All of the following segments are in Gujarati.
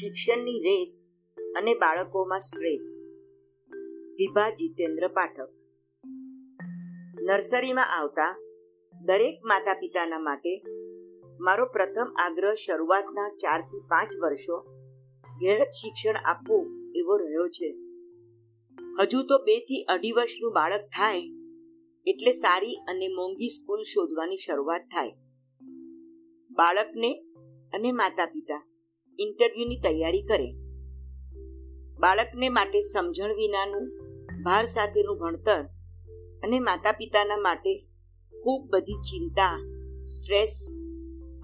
શિક્ષણની રેસ અને બાળકોમાં સ્ટ્રેસ. વિભા જીતેન્દ્ર પાઠક. નર્સરીમાં આવતા દરેક માતા પિતાના માટે મારો પ્રથમ આગ્રહ શરૂઆતના ચારથી પાંચ વર્ષો ઘેર શિક્ષણ આપવું એવો રહ્યો છે. હજુ તો બેથી અઢી વર્ષનું બાળક થાય એટલે સારી અને મોંઘી સ્કૂલ શોધવાની શરૂઆત થાય. બાળકને અને માતા પિતા ઇન્ટરવ્યુની તૈયારી કરે. બાળકને માટે સમજણ વિનાનું, ભાર સાથેનું ભણતર અને માતા પિતાના માટે ખૂબ બધી ચિંતા, સ્ટ્રેસ,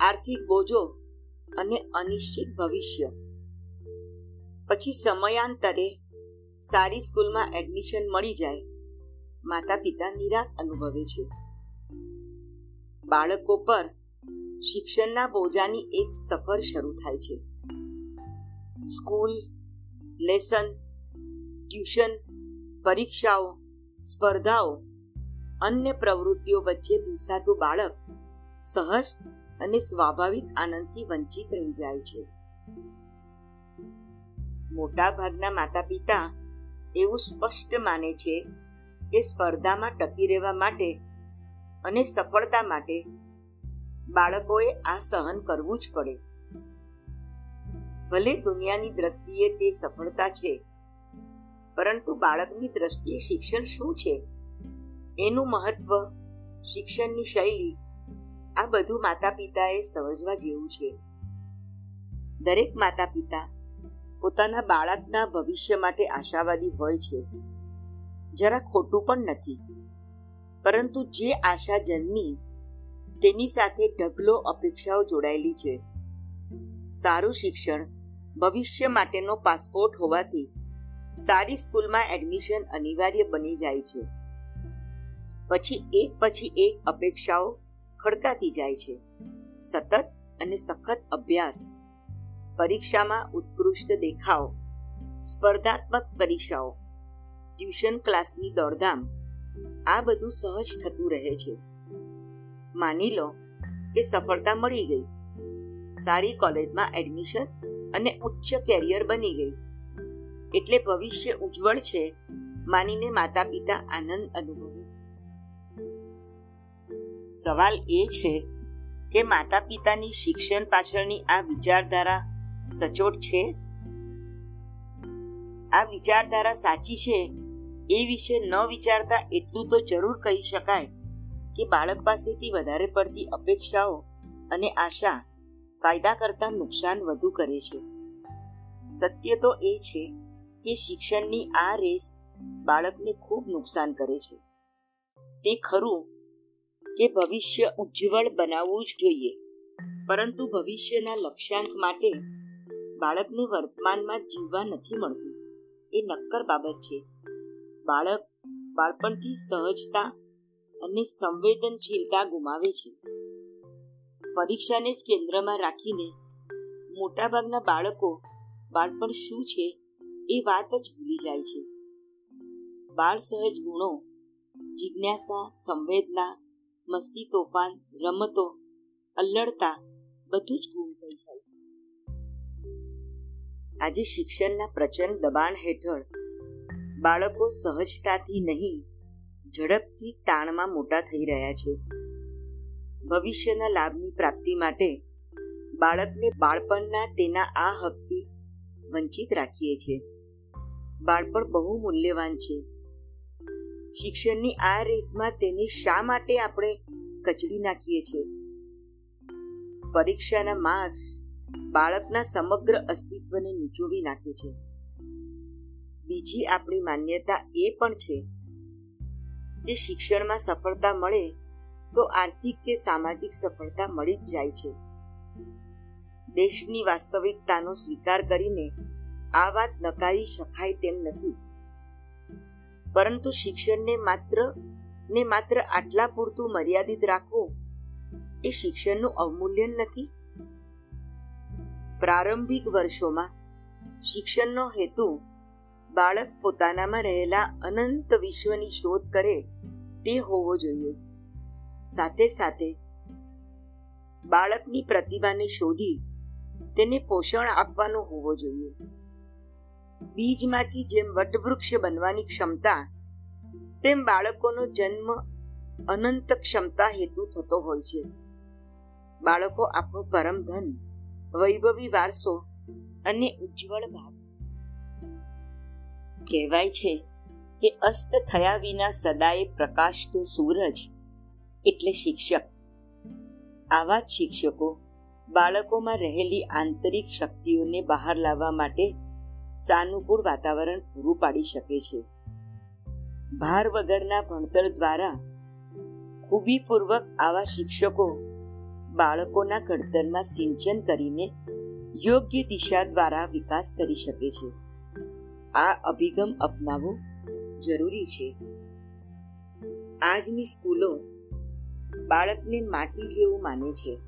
આર્થિક બોજો અને અનિશ્ચિત ભવિષ્ય. પછી સમયાંતરે સારી સ્કૂલમાં એડમિશન મળી જાય. માતા પિતા નિરાશ અનુભવે છે. બાળકો પર શિક્ષણના બોજાની એક સફર શરૂ થાય છે. સ્કૂલ, લેસન, ટ્યુશન, પરીક્ષાઓ, સ્પર્ધાઓ, અન્ય પ્રવૃત્તિઓ વચ્ચે ભીસાતું બાળક સહજ અને સ્વાભાવિક આનંદથી વંચિત રહી જાય છે. મોટા ભાગના માતા પિતા એવું સ્પષ્ટ માને છે કે સ્પર્ધામાં ટકી રહેવા માટે અને સફળતા માટે બાળકોએ આ સહન કરવું જ પડે. ભલે દુનિયાની દ્રષ્ટિએ તે સફળતા છે, પરંતુ બાળકની દ્રષ્ટિએ શિક્ષણ શું છે? એનું મહત્વ, શિક્ષણની શૈલી, આ બધું માતા પિતાએ સમજવા જેવું છે. દરેક માતા પિતા પોતાના બાળકના ભવિષ્ય માટે આશાવાદી હોય છે. જરા ખોટું પણ નથી. પરંતુ જે આશા જન્મી, તેની સાથે ઢગલો અપેક્ષાઓ જોડાયેલી છે. સારું શિક્ષણ ભવિષ્ય માટેનો પાસપોર્ટ હોવાથી સારી સ્કૂલમાં એડમિશન અનિવાર્ય બની જાય છે. પછી એક પછી એક અપેક્ષાઓ ખડકાતી જાય છે. સતત અને સખત અભ્યાસ, પરીક્ષામાં ઉત્કૃષ્ટ દેખાવ, સ્પર્ધાત્મક પરીક્ષાઓ, ટ્યુશન ક્લાસની દોડધામ, આ બધું સહજ થતું રહે છે. માની લો કે સફળતા મળી ગઈ. સારી કોલેજમાં એડમિશન અને ઉચ્ચ કેરિયર બની ગઈ એટલે ભવિષ્ય ઉજ્જવળ છે, માનીને માતા પિતા આનંદ અનુભવે છે. સવાલ એ છે કે માતા પિતાની શિક્ષણ પાછળની આ વિચારધારા સચોટ છે? આ વિચારધારા સાચી છે? એ વિશે ન વિચારતા એટલું તો જરૂર કહી શકાય કે બાળક પાસેથી વધારે પડતી અપેક્ષાઓ અને આશા ફાયદા કરતાં નુકસાન વધુ કરે છે. સત્ય તો એ છે કે શિક્ષણની આ રેસ બાળકને ખૂબ નુકસાન કરે છે. તે ખરું કે ભવિષ્ય ઉજ્જવળ બનાવવું જ જોઈએ, પરંતુ ભવિષ્યના લક્ષ્યાંક માટે બાળકને વર્તમાનમાં જીવવા નથી મળતું. એ નક્કર બાબત છે. બાળક બાળપણથી સહજતા અને સંવેદનશીલતા ગુમાવે છે. પરીક્ષાને જ કેન્દ્રમાં રાખીને મોટાભાગના બાળકો બાળપણ શું છે એ વાત જ ભૂલી જાય છે. બાળ સહજ ગુણો, જિજ્ઞાસા, સંવેદના, મસ્તી તોફાન, રમતો, અલ્લડતા બધું જ ગુમ થઈ જાય આજે શિક્ષણના પ્રચંડ દબાણ હેઠળ બાળકો સહજતાથી નહીં, ઝડપથી તાણમાં મોટા થઈ રહ્યા છે. ભવિષ્યના લાભની પ્રાપ્તિ માટે બાળકને બાળપણના તેના આ હકથી વંચિત રાખીએ છીએ. બાળપણ બહુ મૂલ્યવાન છે. શિક્ષણની આ રેસમાં તેને શા માટે આપણે કચડી નાખીએ છીએ? પરીક્ષાના માર્ક્સ બાળકના સમગ્ર અસ્તિત્વને નીચોવી નાખે છે. બીજી આપણી માન્યતા એ પણ છે કે શિક્ષણમાં સફળતા મળે તો આર્થિક કે સામાજિક સફળતા મળી જ જાય છે. દેશની વાસ્તવિકતાનો સ્વીકાર કરીને આ વાત નકારી શકાય તેમ નથી. પરંતુ શિક્ષણને માત્ર, ને માત્ર આટલા પૂરતું મર્યાદિત રાખવું એ શિક્ષણનું અવમૂલ્યન નથી. પ્રારંભિક વર્ષોમાં શિક્ષણનો હેતુ બાળક પોતાનામાં રહેલા અનંત વિશ્વની શોધ કરે તે હોવો જોઈએ. સાથે સાથે બાળકની પ્રતિભાને શોધી તેને પોષણ આપવાનો હોવો જોઈએ. બીજમાંથી જેમ વટવૃક્ષ બનવાની ક્ષમતા, તેમ બાળકોનો જન્મ અનંત ક્ષમતા હેતુ થતો હોય છે. બાળકો આપણું પરમ ધન, વૈભવી વારસો અને ઉજ્જવળ ભાગ કહેવાય છે કે અસ્ત થયા વિના સદાય પ્રકાશતો સૂરજ એટલે શિક્ષક. આવા જ શિક્ષકો બાળકોમાં રહેલી આંતરિક શક્તિઓને બહાર લાવવા માટે સાનુકૂળ વાતાવરણ પૂરું પાડી શકે છે. ભાર વગરના ભણતર દ્વારા ખૂબીપૂર્વક આવા શિક્ષકો બાળકોના ઘડતરમાં સિંચન કરીને યોગ્ય દિશા દ્વારા વિકાસ કરી શકે છે. આ અભિગમ અપનાવવો જરૂરી છે. આજની સ્કૂલો બાળકને માટી જેવું માને છે.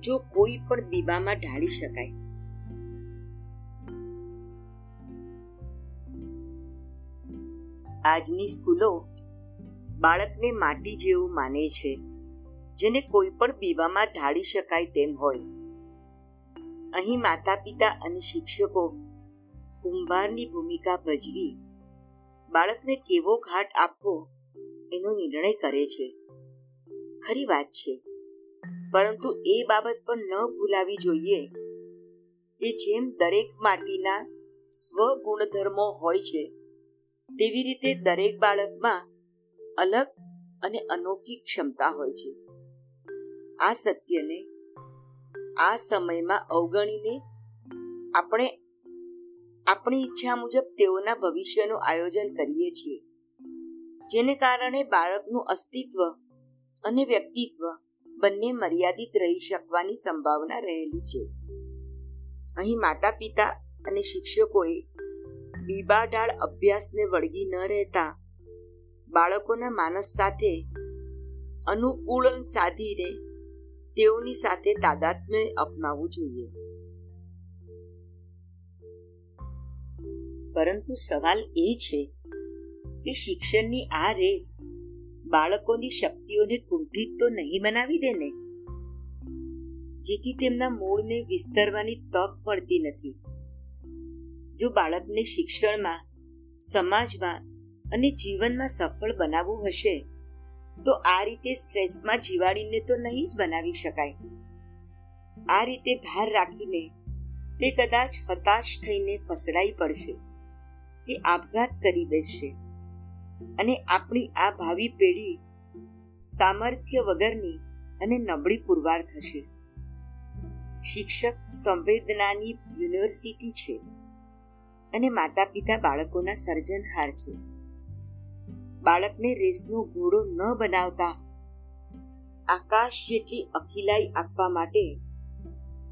જો કોઈ પણ દીવામાં ઢાળી શકાય. આજની સ્કૂલો બાળકને માટી જેવું માને છે. જેને કોઈ પણ બીબામાં ઢાળી શકાય તેમ હોય. અહીં માતા પિતા અને શિક્ષકો કુંભારની ભૂમિકા ભજવી બાળકને કેવો ઘાટ આપવો એનો નિર્ણય કરે છે. ખરી વાત છે. પરંતુ એ બાબત પણ ન ભૂલાવી જોઈએ કે જેમ દરેક માટીના સ્વ ગુણધર્મો હોય છે, તેવી રીતે દરેક બાળકમાં અલગ અને અનોખી ક્ષમતા હોય છે. આ સત્યને આ સમયમાં અવગણીને આપણે આપણી ઈચ્છા મુજબ તેઓના ભવિષ્યનું આયોજન કરીએ છીએ, જેને કારણે બાળકનું અસ્તિત્વ અને વ્યક્તિત્વ બંને મર્યાદિત રહી શકવાની સંભાવના રહેલી છે. અહીં માતા પિતા અને શિક્ષકોએ બીબાઢાળ અભ્યાસને વળગી ન રહેતા બાળકોના માનસ સાથે અનુકૂલન સાધીને તેઓની સાથે તાદાત્મ્ય અપનાવવું જોઈએ. પરંતુ સવાલ એ છે કે શિક્ષણની આ રેસ બાળકોની શક્તિઓને કુંઠિત તો નહીં બનાવી દે ને? જેથી તેમના મૂળને વિસ્તરવાની તક મળતી નથી. જો બાળકને શિક્ષણમાં, સમાજમાં અને જીવનમાં સફળ બનાવવું હશે, તો આ રીતે સ્ટ્રેસમાં જીવાડીને તો નહીં જ બનાવી શકાય. આ રીતે ભાર રાખીને તે કદાચ હતાશ થઈને ફસડાઈ પડશે કે આપઘાત કરી બેસશે. અને આપણી આ ભાવિ પેઢી સામર્થ્ય વગરની અને નબળી પુરવાર થશે. શિક્ષક સંવેદનાની યુનિવર્સિટી છે અને માતા પિતા બાળકોના સર્જનહાર છે. બાળકને રેસનો ઘોડો ન બનાવતા આકાશ જેટલી અખિલાઈ આપવા માટે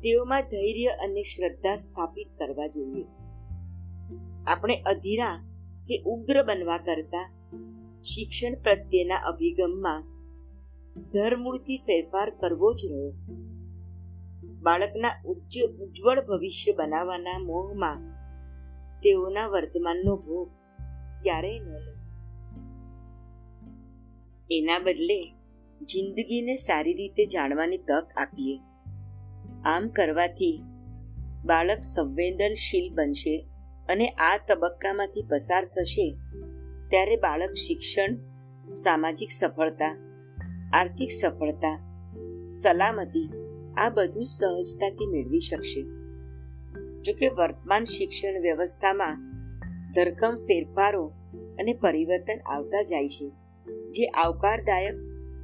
તેઓમાં ધૈર્ય અને શ્રદ્ધા સ્થાપિત કરવા જોઈએ. આપણે અધીરા કે ઉગ્ર બનવા કરતા શિક્ષણ પ્રત્યેના અભિગમમાં ધરમૂળથી ફેરફાર કરવો જ રહ્યો. બાળકના ઉચ્ચ ઉજ્જવળ ભવિષ્ય બનાવવાના મોહમાં તેઓના વર્તમાનનો ભોગ ક્યારેય ન લે એના બદલે જિંદગીને સારી રીતે જાણવાની તક આપીએ. આમ કરવાથી બાળક સંવેદનશીલ બનશે અને આ તબક્કામાંથી પસાર થશે ત્યારે બાળક શિક્ષણ, સામાજિક સફળતા, આર્થિક સફળતા, સલામતી, આ બધું સહજતાથી મેળવી શકશે. જોકે વર્તમાન શિક્ષણ વ્યવસ્થામાં ધરખમ ફેરફારો અને પરિવર્તન આવતા જાય છે, જે આવકારદાયક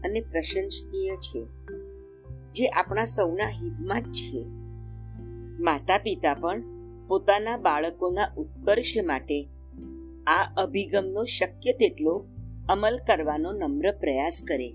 અને પ્રશંસનીય છે, જે આપણા સૌના હિતમાં જ છે. માતા પિતા પણ પોતાના બાળકોના ઉત્કર્ષ માટે આ અભિગમનો શક્ય તેટલો અમલ કરવાનો નમ્ર પ્રયાસ કરે.